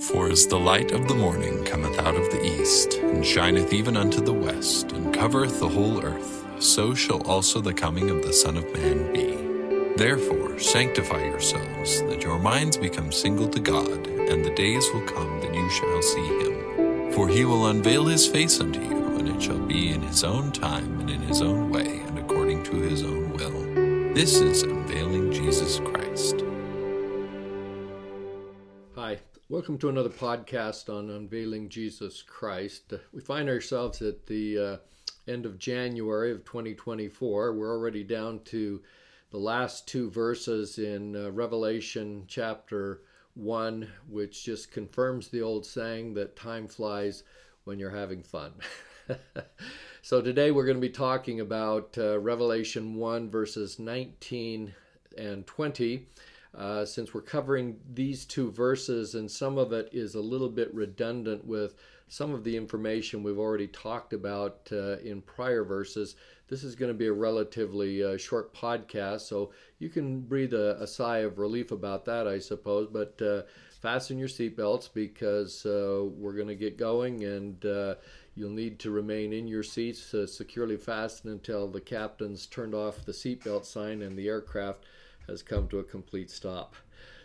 For as the light of the morning cometh out of the east, and shineth even unto the west, and covereth the whole earth, so shall also the coming of the Son of Man be. Therefore sanctify yourselves, that your minds become single to God, and the days will come that you shall see him. For he will unveil his face unto you, and it shall be in his own time, and in his own way, and according to his own will. This is unveiling Jesus Christ. Welcome to another podcast on Unveiling Jesus Christ. We find ourselves at the uh, end of January of 2024. We're already down to the last two verses in uh, Revelation chapter 1, which just confirms the old saying that time flies when you're having fun. so today we're going to be talking about uh, Revelation 1, verses 19 and 20. Uh, since we're covering these two verses, and some of it is a little bit redundant with some of the information we've already talked about uh, in prior verses. This is going to be a relatively uh, short podcast, so you can breathe a, a, sigh of relief about that, I suppose. But uh, fasten your seatbelts because uh, we're going to get going, and uh, you'll need to remain in your seats securely fastened until the captain's turned off the seatbelt sign and the aircraft has come to a complete stop.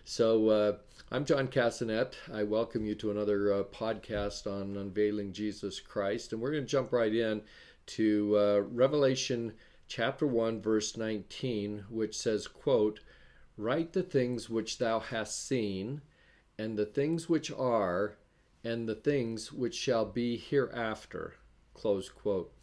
So, uh, I'm John Cassanet. I welcome you to another uh, podcast on unveiling Jesus Christ. And we're going to jump right in to uh, Revelation chapter 1, verse 19, which says, quote, Write the things which thou hast seen, and the things which are, and the things which shall be hereafter. Close quote.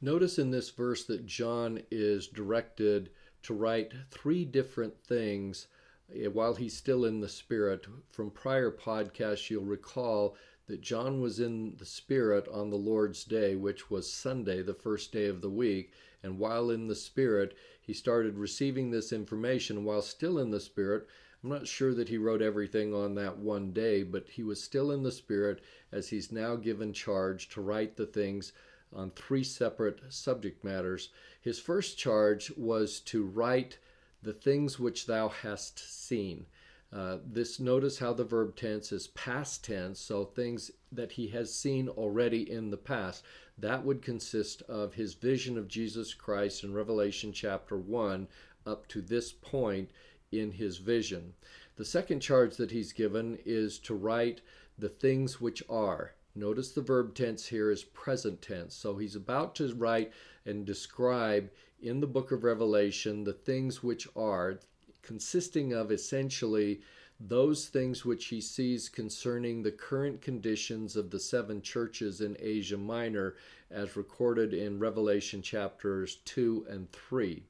Notice in this verse that John is directed to write three different things eh, while he's still in the Spirit. From prior podcasts, you'll recall that John was in the Spirit on the Lord's Day, which was Sunday, the first day of the week. And while in the Spirit, he started receiving this information. While still in the Spirit, I'm not sure that he wrote everything on that one day, but he was still in the Spirit as he's now given charge to write the things on three separate subject matters. His first charge was to write the things which thou hast seen. Uh, this notice how the verb tense is past tense, so things that he has seen already in the past. That would consist of his vision of Jesus Christ in Revelation chapter 1 up to this point in his vision. The second charge that he's given is to write the things which are. Notice the verb tense here is present tense. So he's about to write and describe in the book of Revelation the things which are, consisting of essentially those things which he sees concerning the current conditions of the seven churches in Asia Minor, as recorded in Revelation chapters 2 and 3.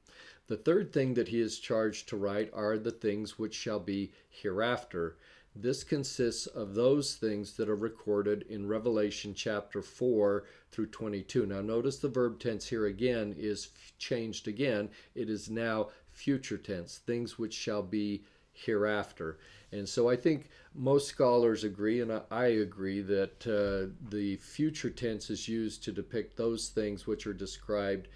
The third thing that he is charged to write are the things which shall be hereafter. This consists of those things that are recorded in Revelation chapter 4 through 22. Now, notice the verb tense here again is changed again. It is now future tense, things which shall be hereafter. And so I think most scholars agree, and I agree, that uh, the future tense is used to depict those things which are described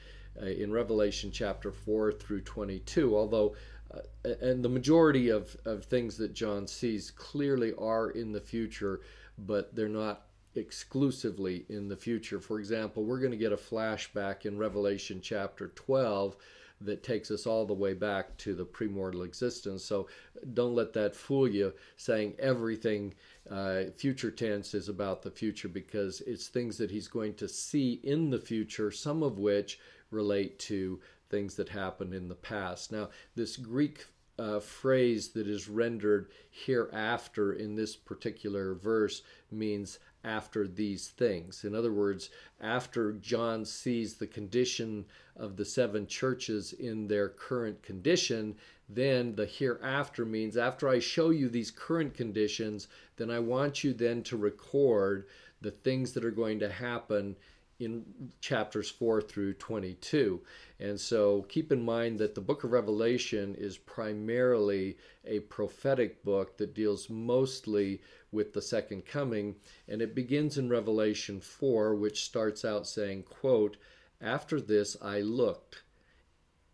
uh, in Revelation chapter 4 through 22, although uh, and the majority of, of things that John sees clearly are in the future, but they're not exclusively in the future. For example, we're going to get a flashback in Revelation chapter 12 that takes us all the way back to the premortal existence. So don't let that fool you saying everything uh, future tense is about the future because it's things that he's going to see in the future, some of which relate to things that happened in the past. Now, this Greek uh, phrase that is rendered hereafter in this particular verse means after these things. In other words, after John sees the condition of the seven churches in their current condition, then the hereafter means after I show you these current conditions, then I want you then to record the things that are going to happen in chapters 4 through 22. And so keep in mind that the book of Revelation is primarily a prophetic book that deals mostly with the second coming. And it begins in Revelation 4, which starts out saying, quote, After this I looked,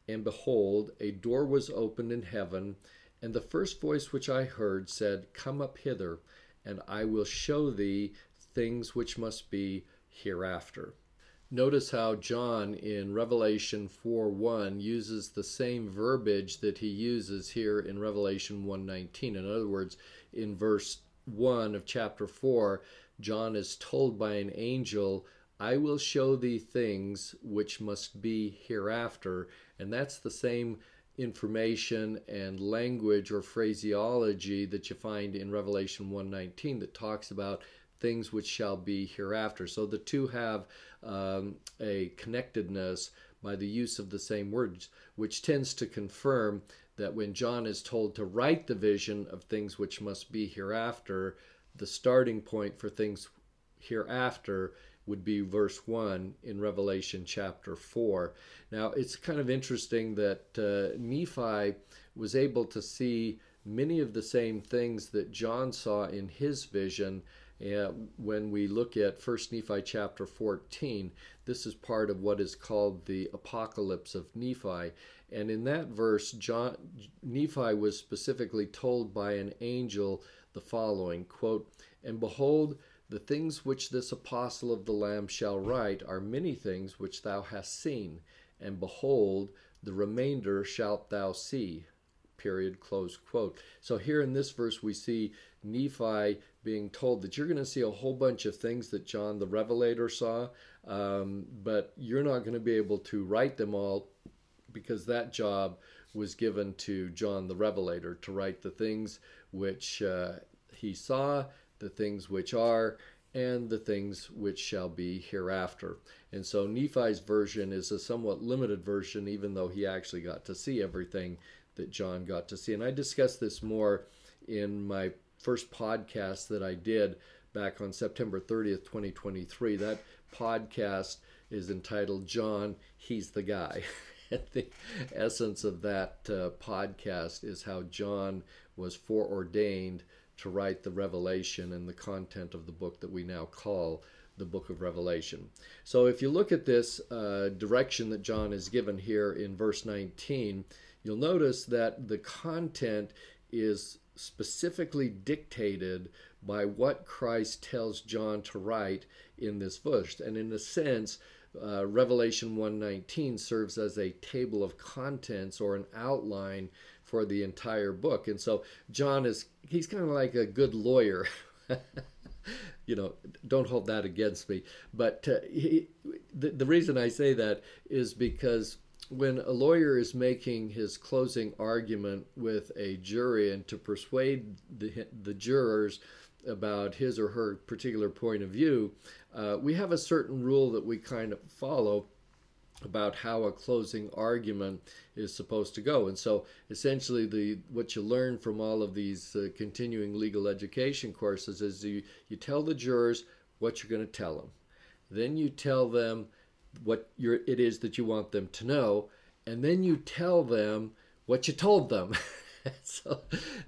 and behold, a door was opened in heaven, and the first voice which I heard said, Come up hither and I will show thee things which must be hereafter. Notice how John in Revelation 4 1 uses the same verbiage that he uses here in Revelation 1:19. In other words, in verse 1 of chapter 4, John is told by an angel, I will show thee things which must be hereafter. And that's the same information and language or phraseology that you find in Revelation 1:19 that talks about things which shall be hereafter. So the two have um, a connectedness by the use of the same words, which tends to confirm that when John is told to write the vision of things which must be hereafter, the starting point for things hereafter would be verse 1 in Revelation chapter 4. Now, it's kind of interesting that uh, Nephi was able to see many of the same things that John saw in his vision uh, when we look at 1 Nephi chapter 14, this is part of what is called the Apocalypse of Nephi. And in that verse, John, Nephi was specifically told by an angel the following quote, And behold, the things which this apostle of the Lamb shall write are many things which thou hast seen, and behold, the remainder shalt thou see. Period. Close quote. So here in this verse, we see Nephi being told that you're going to see a whole bunch of things that John the Revelator saw, um, but you're not going to be able to write them all because that job was given to John the Revelator to write the things which uh, he saw, the things which are, and the things which shall be hereafter. And so Nephi's version is a somewhat limited version, even though he actually got to see everything that John got to see. And I discussed this more in my first podcast that I did back on September 30th, 2023. That podcast is entitled John, He's the Guy. the essence of that uh, podcast is how John was foreordained to write the revelation and the content of the book that we now call the book of Revelation. So if you look at this uh, direction that John is given here in verse 19, you'll notice that the content is specifically dictated by what Christ tells John to write in this verse. And in a sense, uh, Revelation 119 serves as a table of contents or an outline for the entire book. And so John is he's kind of like a good lawyer. you know, don't hold that against me. But uh, he, the, the reason I say that is because when a lawyer is making his closing argument with a jury and to persuade the, the jurors about his or her particular point of view, uh, we have a certain rule that we kind of follow about how a closing argument is supposed to go. And so essentially the what you learn from all of these uh, continuing legal education courses is you, you tell the jurors what you're going to tell them. Then you tell them what it is that you want them to know, and then you tell them what you told them. so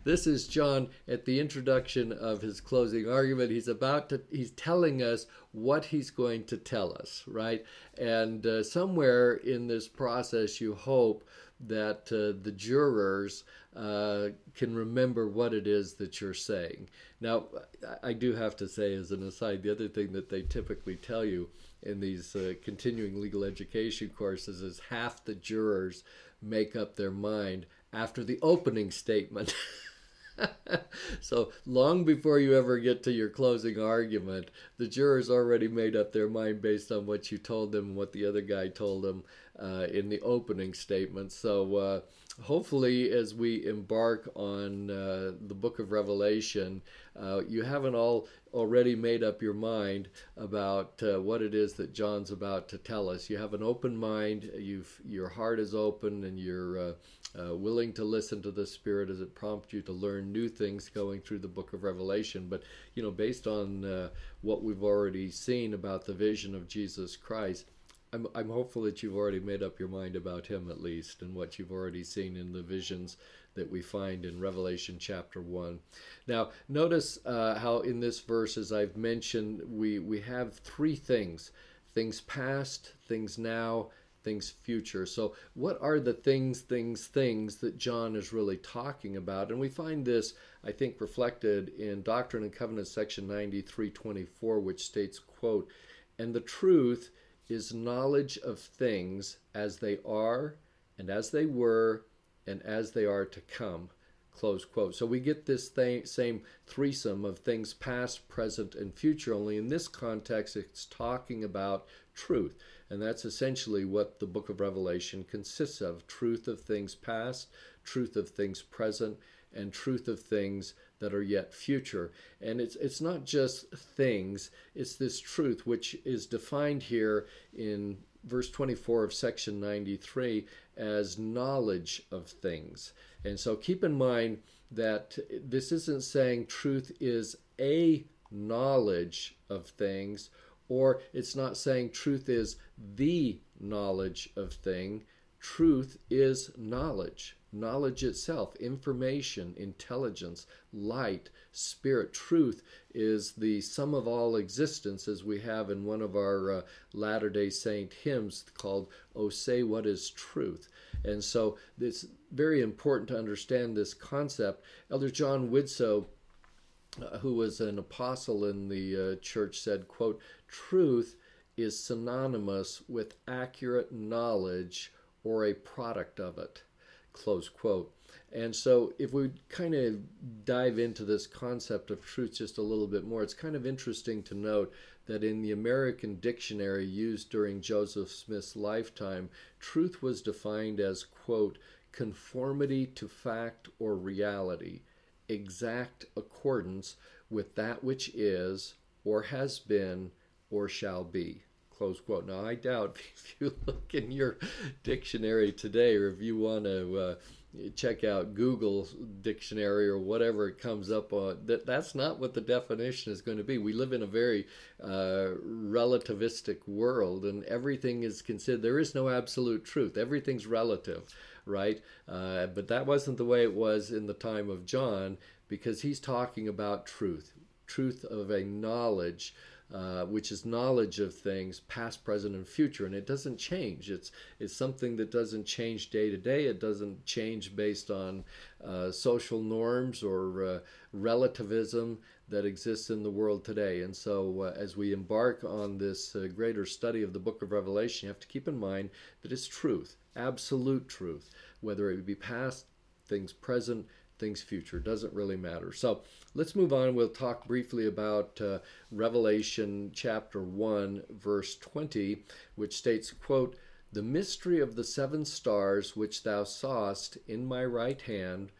this is John at the introduction of his closing argument. He's about to, he's telling us what he's going to tell us, right? And uh, somewhere in this process, you hope that uh, the jurors uh, can remember what it is that you're saying. Now, I do have to say, as an aside, the other thing that they typically tell you in these uh, continuing legal education courses is half the jurors make up their mind after the opening statement. so long before you ever get to your closing argument, the jurors already made up their mind based on what you told them and what the other guy told them uh, in the opening statement. So uh, hopefully, as we embark on uh, the book of Revelation, uh, you haven't all already made up your mind about uh, what it is that John's about to tell us. You have an open mind. You've your heart is open, and you're uh, uh, willing to listen to the Spirit as it prompts you to learn new things going through the book of Revelation. But, you know, based on uh, what we've already seen about the vision of Jesus Christ, I'm, I'm hopeful that you've already made up your mind about him at least and what you've already seen in the visions that we find in Revelation chapter 1. Now, notice uh, how in this verse, as I've mentioned, we, we have three things things past, things now, things future. So, what are the things, things, things that John is really talking about? And we find this, I think, reflected in Doctrine and Covenants, section 9324, which states, quote, And the truth is knowledge of things as they are, and as they were, and as they are to come. Close quote. So we get this th- same threesome of things past, present, and future, only in this context, it's talking about truth. And that's essentially what the book of Revelation consists of truth of things past, truth of things present, and truth of things that are yet future. And it's, it's not just things, it's this truth which is defined here in verse 24 of section 93 as knowledge of things. And so keep in mind that this isn't saying truth is a knowledge of things or it's not saying truth is the knowledge of thing. Truth is knowledge, knowledge itself, information, intelligence, light, spirit. Truth is the sum of all existence, as we have in one of our uh, Latter day Saint hymns called, Oh, Say What is Truth. And so it's very important to understand this concept. Elder John Widtsoe uh, who was an apostle in the uh, church, said, quote, truth is synonymous with accurate knowledge or a product of it, close quote. And so, if we kind of dive into this concept of truth just a little bit more, it's kind of interesting to note that in the American dictionary used during Joseph Smith's lifetime, truth was defined as, quote, conformity to fact or reality, exact accordance with that which is, or has been, or shall be. Close quote. Now, I doubt if you look in your dictionary today, or if you want to uh, check out Google dictionary or whatever it comes up on, that that's not what the definition is going to be. We live in a very uh, relativistic world, and everything is considered. There is no absolute truth. Everything's relative right? Uh, but that wasn't the way it was in the time of John because he's talking about truth, truth of a knowledge. Uh, which is knowledge of things past, present, and future, and it doesn't change. It's it's something that doesn't change day to day. It doesn't change based on uh, social norms or uh, relativism that exists in the world today. And so, uh, as we embark on this uh, greater study of the Book of Revelation, you have to keep in mind that it's truth absolute truth, whether it be past, things present, things future, doesn't really matter. So let's move on. We'll talk briefly about uh, Revelation chapter 1, verse 20, which states, quote, the mystery of the seven stars which thou sawest in my right hand,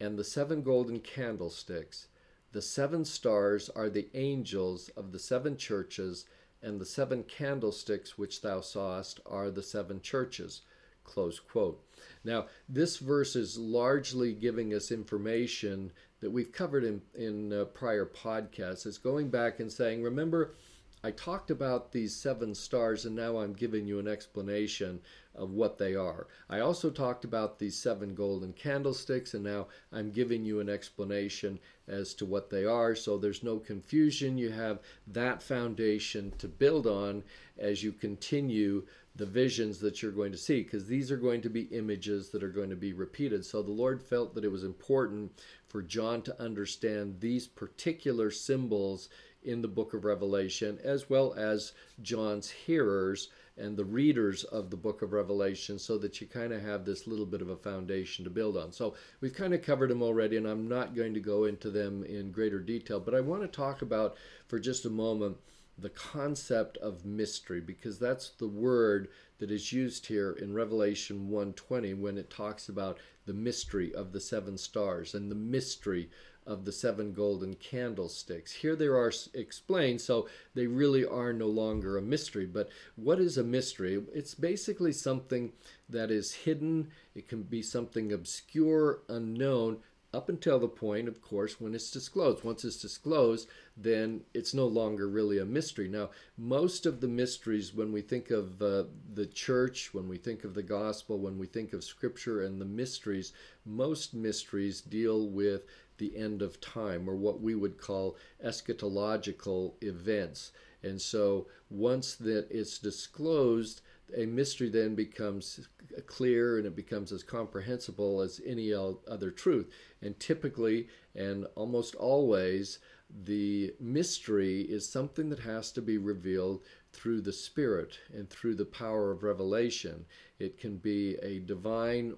and the seven golden candlesticks. The seven stars are the angels of the seven churches, and the seven candlesticks which thou sawest are the seven churches. Close quote. Now, this verse is largely giving us information that we've covered in, in uh, prior podcasts. It's going back and saying, remember, I talked about these seven stars, and now I'm giving you an explanation of what they are. I also talked about these seven golden candlesticks, and now I'm giving you an explanation as to what they are. So there's no confusion. You have that foundation to build on as you continue the visions that you're going to see because these are going to be images that are going to be repeated. So the Lord felt that it was important for John to understand these particular symbols in the book of Revelation, as well as John's hearers and the readers of the book of Revelation, so that you kind of have this little bit of a foundation to build on. So we've kind of covered them already, and I'm not going to go into them in greater detail, but I want to talk about for just a moment the concept of mystery because that's the word that is used here in Revelation 1:20 when it talks about the mystery of the seven stars and the mystery of the seven golden candlesticks. Here they are explained, so they really are no longer a mystery. But what is a mystery? It's basically something that is hidden, it can be something obscure, unknown, up until the point, of course, when it's disclosed. Once it's disclosed, then it's no longer really a mystery. Now, most of the mysteries, when we think of uh, the church, when we think of the gospel, when we think of scripture and the mysteries, most mysteries deal with the end of time or what we would call eschatological events. And so once that it's disclosed, a mystery then becomes clear and it becomes as comprehensible as any other truth. And typically, and almost always, the mystery is something that has to be revealed through the Spirit and through the power of revelation. It can be a divine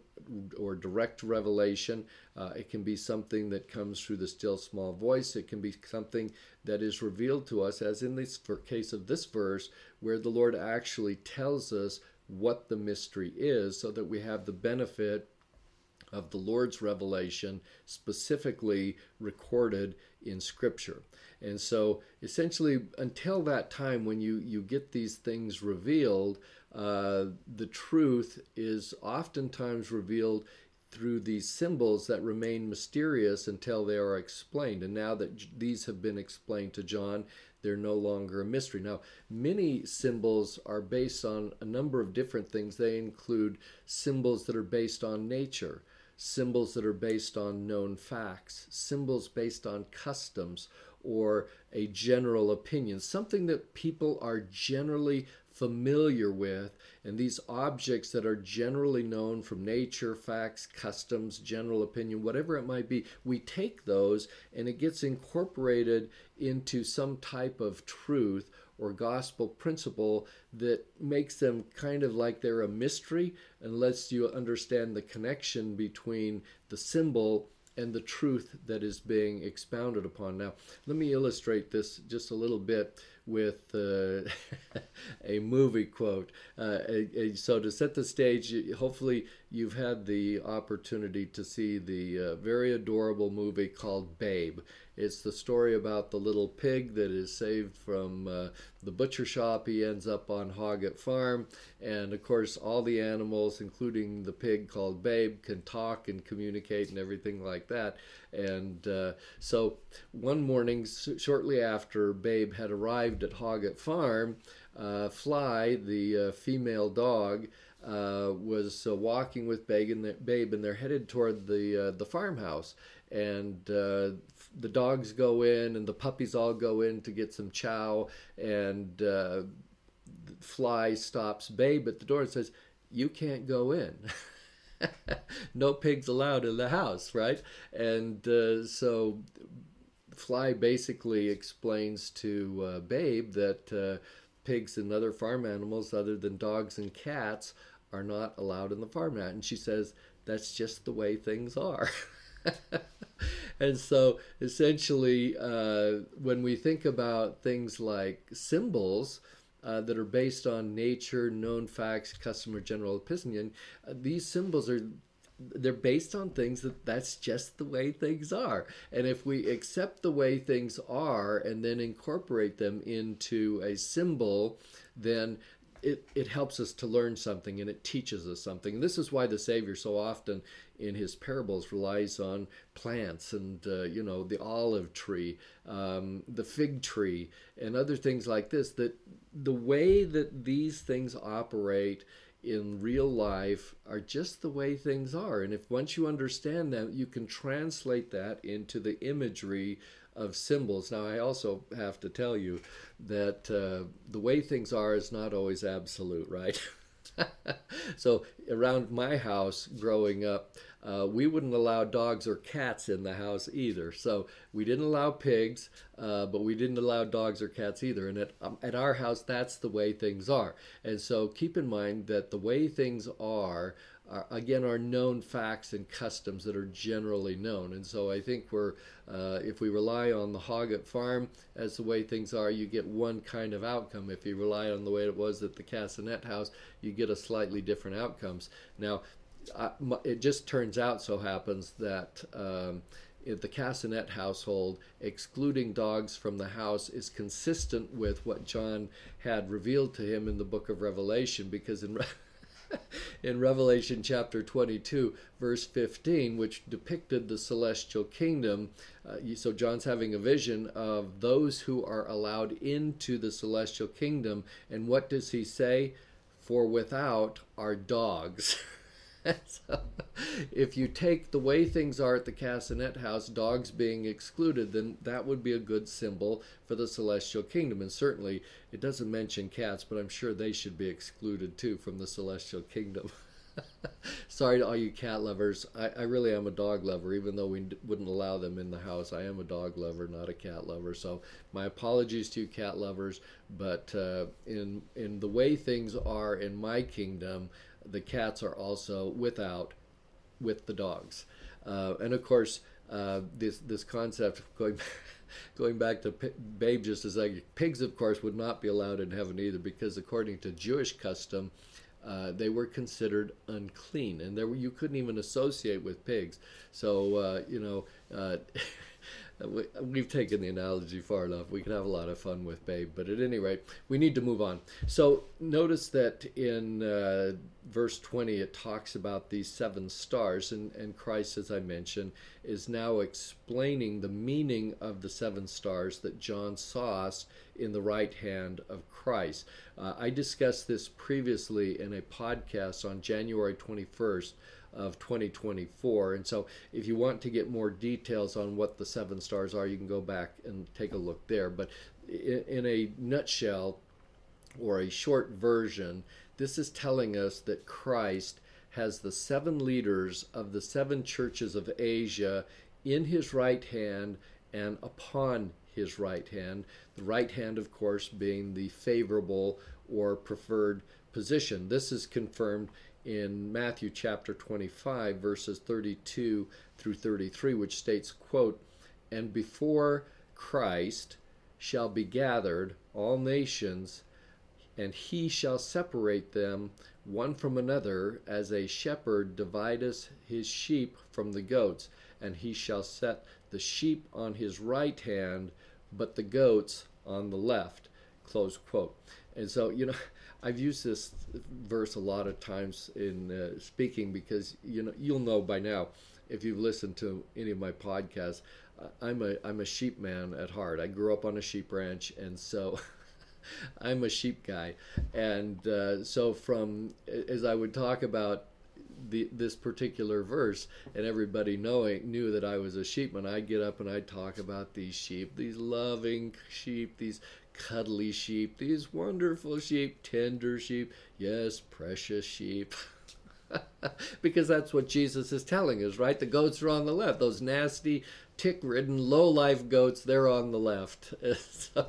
or direct revelation. Uh, it can be something that comes through the still small voice. It can be something that is revealed to us, as in this case of this verse, where the Lord actually tells us what the mystery is so that we have the benefit of the Lord's revelation specifically recorded in Scripture. And so, essentially, until that time when you, you get these things revealed, uh, the truth is oftentimes revealed through these symbols that remain mysterious until they are explained. And now that these have been explained to John, they're no longer a mystery. Now, many symbols are based on a number of different things. They include symbols that are based on nature, symbols that are based on known facts, symbols based on customs or a general opinion, something that people are generally familiar with, and these objects that are generally known from nature, facts, customs, general opinion, whatever it might be, we take those and it gets incorporated into some type of truth or gospel principle that makes them kind of like they're a mystery and lets you understand the connection between the symbol and the truth that is being expounded upon. Now, let me illustrate this just a little bit with uh, a movie quote. Uh, so, to set the stage, hopefully, you've had the opportunity to see the uh, very adorable movie called Babe. It's the story about the little pig that is saved from uh, the butcher shop. He ends up on Hoggett Farm. And of course, all the animals, including the pig called Babe, can talk and communicate and everything like that. And uh, so one morning, shortly after Babe had arrived at Hoggett Farm, uh, Fly, the uh, female dog, uh, was uh, walking with Babe and, the, Babe, and they're headed toward the uh, the farmhouse. And the dogs go in, and the puppies all go in to get some chow. And Fly stops Babe at the door and says, "You can't go in." no pigs allowed in the house, right? And uh, so Fly basically explains to Babe that pigs and other farm animals other than dogs and cats are not allowed in the farmland. And she says, that's just the way things are. and so essentially, uh, when we think about things like symbols, uh, that are based on nature, known facts, customer general opinion. Uh, these symbols are they're based on things that that's just the way things are. And if we accept the way things are and then incorporate them into a symbol, then it, it helps us to learn something and it teaches us something. And this is why the Savior so often in his parables relies on plants and, uh, you know, the olive tree, um, the fig tree, and other things like this. That the way that these things operate in real life are just the way things are. And if once you understand that, you can translate that into the imagery of symbols. Now, I also have to tell you that uh, the way things are is not always absolute, right? so, around my house growing up, uh, we wouldn't allow dogs or cats in the house either. So, we didn't allow pigs, uh, but we didn't allow dogs or cats either. And at, um, at our house, that's the way things are. And so, keep in mind that the way things are are, again are known facts and customs that are generally known. And so I think we're uh, if we rely on the Hoggett farm as the way things are, you get one kind of outcome. If you rely on the way it was at the Casanet house, you get a slightly different outcomes. Now, I, it just turns out so happens that. Um, the Casanet household, excluding dogs from the house, is consistent with what John had revealed to him in the book of Revelation, because in in Revelation chapter 22, verse 15, which depicted the celestial kingdom. Uh, so John's having a vision of those who are allowed into the celestial kingdom. And what does he say? For without are dogs. so, if you take the way things are at the Cassinet house, dogs being excluded, then that would be a good symbol for the celestial kingdom. And certainly, it doesn't mention cats, but I'm sure they should be excluded too from the celestial kingdom. Sorry to all you cat lovers. I, I, really am a dog lover, even though we wouldn't allow them in the house. I am a dog lover, not a cat lover. So my apologies to you cat lovers. But uh, in in the way things are in my kingdom, the cats are also without with the dogs. Uh, and of course, uh, this this concept going going back to Babe just as like pigs, of course, would not be allowed in heaven either because according to Jewish custom, uh, they were considered unclean, and there were, you couldn't even associate with pigs. So uh, you know, uh, we've taken the analogy far enough. We can have a lot of fun with Babe, but at any rate, we need to move on. So notice that in uh, verse 20 it talks about these seven stars, and, and Christ, as I mentioned, is now explaining the meaning of the seven stars that John saw in the right hand of Christ. Uh, I discussed this previously in a podcast on January 21st of 2024. And so, if you want to get more details on what the seven stars are, you can go back and take a look there. But in, in a nutshell, or a short version, this is telling us that Christ has the seven leaders of the seven churches of Asia in his right hand and upon his right hand. The right hand, of course, being the favorable or preferred position. This is confirmed in Matthew chapter 25 verses 32 through 33 which states quote and before Christ shall be gathered all nations and he shall separate them one from another as a shepherd divideth his sheep from the goats and he shall set the sheep on his right hand but the goats on the left close quote and so you know I've used this verse a lot of times in uh, speaking because you know you'll know by now if you've listened to any of my podcasts. Uh, I'm a I'm a sheep man at heart. I grew up on a sheep ranch, and so I'm a sheep guy. And uh, so from as I would talk about the, this particular verse, and everybody knowing knew that I was a sheepman, I'd get up and I'd talk about these sheep, these loving sheep, these cuddly sheep, these wonderful sheep, tender sheep, yes, precious sheep. because that's what Jesus is telling us, right? The goats are on the left. Those nasty, tick ridden, low life goats, they're on the left. at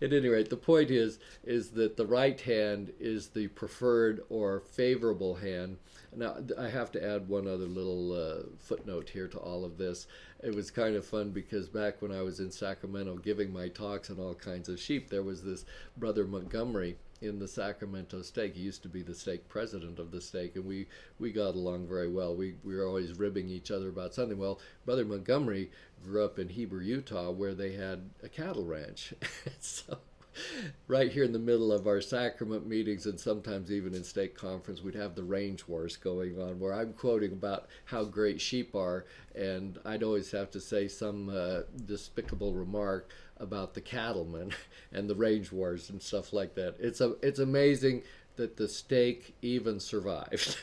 any rate, the point is is that the right hand is the preferred or favorable hand. Now, I have to add one other little uh, footnote here to all of this it was kind of fun because back when I was in Sacramento giving my talks on all kinds of sheep, there was this brother Montgomery in the Sacramento stake. He used to be the stake president of the stake, and we, we got along very well. We, we were always ribbing each other about something. Well, Brother Montgomery grew up in Heber, Utah, where they had a cattle ranch. so right here in the middle of our sacrament meetings and sometimes even in stake conference we'd have the range wars going on where i'm quoting about how great sheep are and i'd always have to say some uh, despicable remark about the cattlemen and the range wars and stuff like that it's a it's amazing that the stake even survived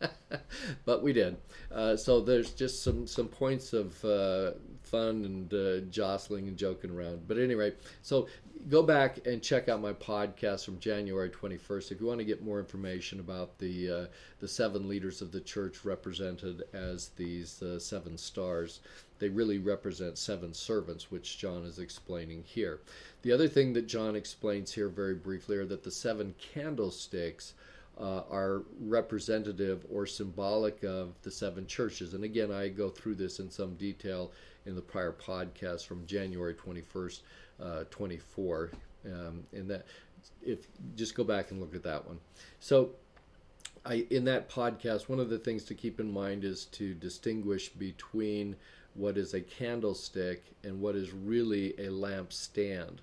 but we did. Uh, so there's just some some points of uh, fun and uh, jostling and joking around. But anyway, so go back and check out my podcast from January 21st if you want to get more information about the uh, the seven leaders of the church represented as these uh, seven stars. They really represent seven servants, which John is explaining here. The other thing that John explains here very briefly are that the seven candlesticks uh, are representative or symbolic of the seven churches. And again, I go through this in some detail in the prior podcast from January 21st, uh, 24. Um, and that, if just go back and look at that one. So, I in that podcast, one of the things to keep in mind is to distinguish between what is a candlestick and what is really a lamp stand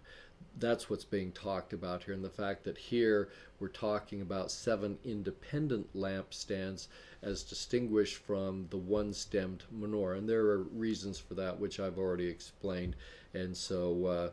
that's what's being talked about here, and the fact that here we're talking about seven independent lampstands as distinguished from the one stemmed menorah. And there are reasons for that, which I've already explained. And so uh,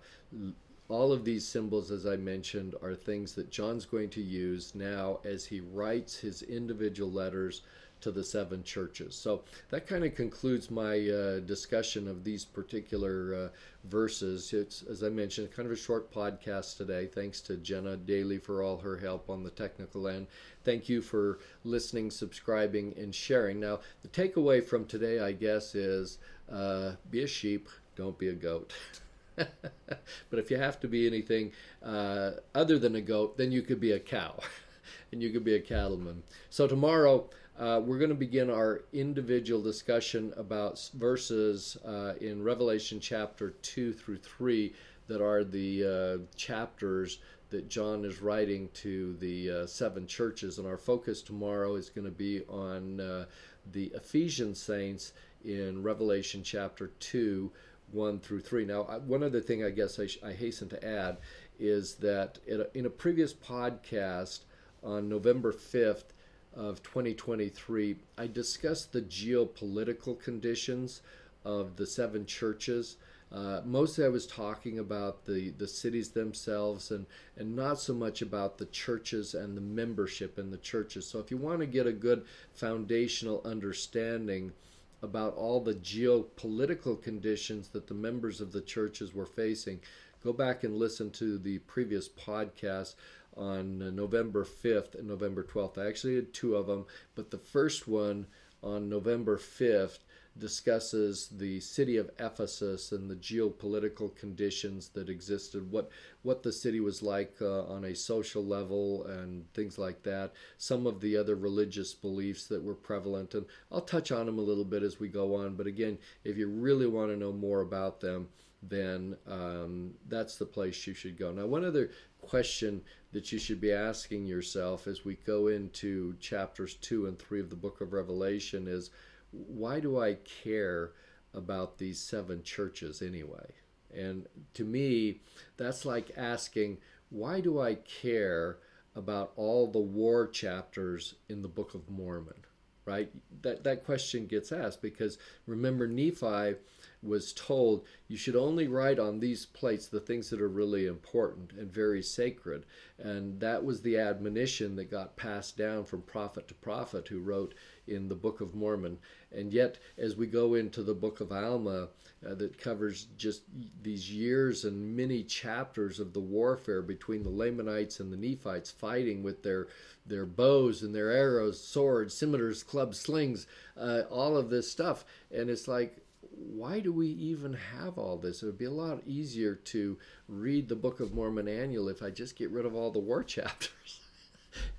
all of these symbols, as I mentioned, are things that John's going to use now as he writes his individual letters to the seven churches. So that kind of concludes my uh, discussion of these particular uh, verses. It's, as I mentioned, kind of a short podcast today. Thanks to Jenna Daly for all her help on the technical end. Thank you for listening, subscribing, and sharing. Now, the takeaway from today, I guess, is uh, be a sheep, don't be a goat. but if you have to be anything uh, other than a goat, then you could be a cow. and you could be a cattleman. So tomorrow, uh, we're going to begin our individual discussion about verses uh, in Revelation chapter 2 through 3 that are the uh, chapters that John is writing to the uh, seven churches. And our focus tomorrow is going to be on uh, the Ephesian saints in Revelation chapter 2. 1 through 3. Now, one other thing I guess I, sh- I hasten to add is that in a, in a previous podcast on November 5th, of 2023, I discussed the geopolitical conditions of the seven churches. Uh, mostly I was talking about the, the cities themselves and, and not so much about the churches and the membership in the churches. So if you want to get a good foundational understanding about all the geopolitical conditions that the members of the churches were facing, go back and listen to the previous podcast on November 5th and November 12th. I actually had two of them, but the first one on November 5th discusses the city of Ephesus and the geopolitical conditions that existed, what what the city was like uh, on a social level and things like that. Some of the other religious beliefs that were prevalent, and I'll touch on them a little bit as we go on. But again, if you really want to know more about them, then um, that's the place you should go. Now, one other question that you should be asking yourself as we go into chapters 2 and 3 of the book of Revelation is why do I care about these seven churches anyway? And to me, that's like asking, why do I care about all the war chapters in the Book of Mormon? Right? That that question gets asked because remember Nephi was told you should only write on these plates the things that are really important and very sacred. And that was the admonition that got passed down from prophet to prophet who wrote in the Book of Mormon. And yet, as we go into the Book of Alma, uh, that covers just these years and many chapters of the warfare between the Lamanites and the Nephites fighting with their their bows and their arrows, swords, scimitars, clubs, slings, uh, all of this stuff. And it's like, why do we even have all this? It would be a lot easier to read the Book of Mormon annual if I just get rid of all the war chapters.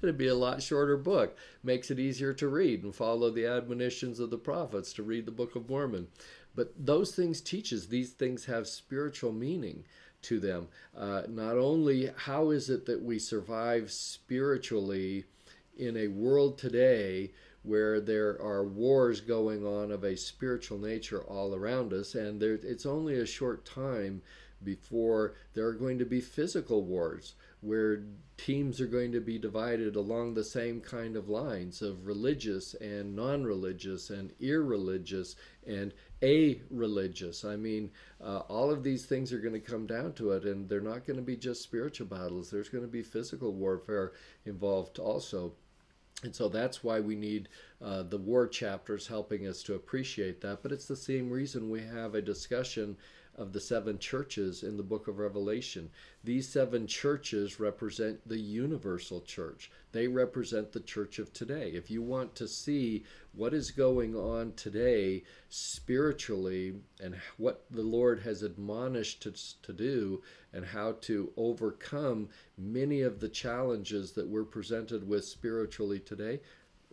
It'd be a lot shorter book. Makes it easier to read and follow the admonitions of the prophets to read the Book of Mormon. But those things teaches these things have spiritual meaning to them. Uh, not only how is it that we survive spiritually in a world today where there are wars going on of a spiritual nature all around us, and there, it's only a short time before there are going to be physical wars where teams are going to be divided along the same kind of lines of religious and non religious and irreligious and a religious. I mean, uh, all of these things are going to come down to it, and they're not going to be just spiritual battles, there's going to be physical warfare involved also. And so that's why we need uh, the war chapters helping us to appreciate that. But it's the same reason we have a discussion of the seven churches in the book of Revelation. These seven churches represent the universal church, they represent the church of today. If you want to see what is going on today spiritually and what the Lord has admonished us to do and how to overcome many of the challenges that we're presented with spiritually today,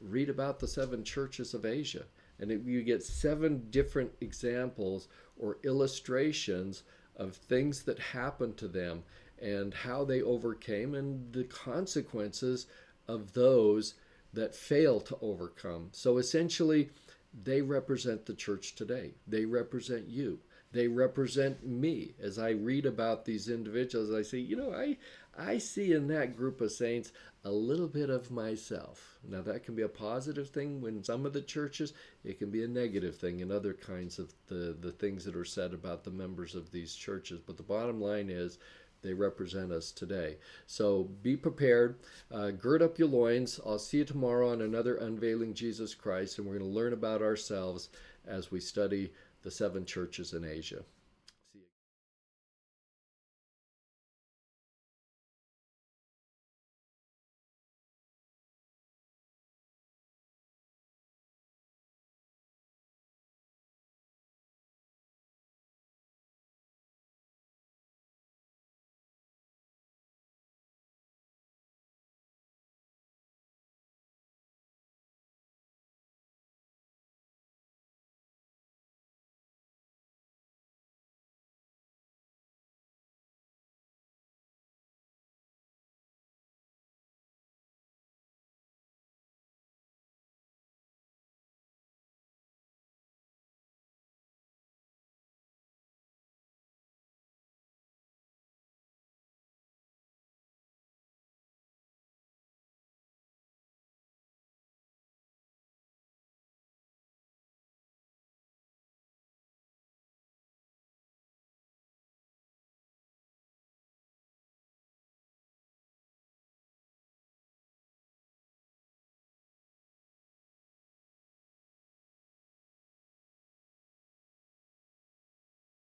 read about the seven churches of Asia. And it, you get seven different examples or illustrations of things that happened to them and how they overcame and the consequences of those that fail to overcome. So essentially, they represent the church today. They represent you. They represent me. As I read about these individuals, I say, you know, I, I see in that group of saints a little bit of myself. Now, that can be a positive thing in some of the churches, it can be a negative thing in other kinds of the, the things that are said about the members of these churches. But the bottom line is they represent us today. So be prepared, uh, gird up your loins. I'll see you tomorrow on another Unveiling Jesus Christ, and we're going to learn about ourselves as we study the seven churches in Asia.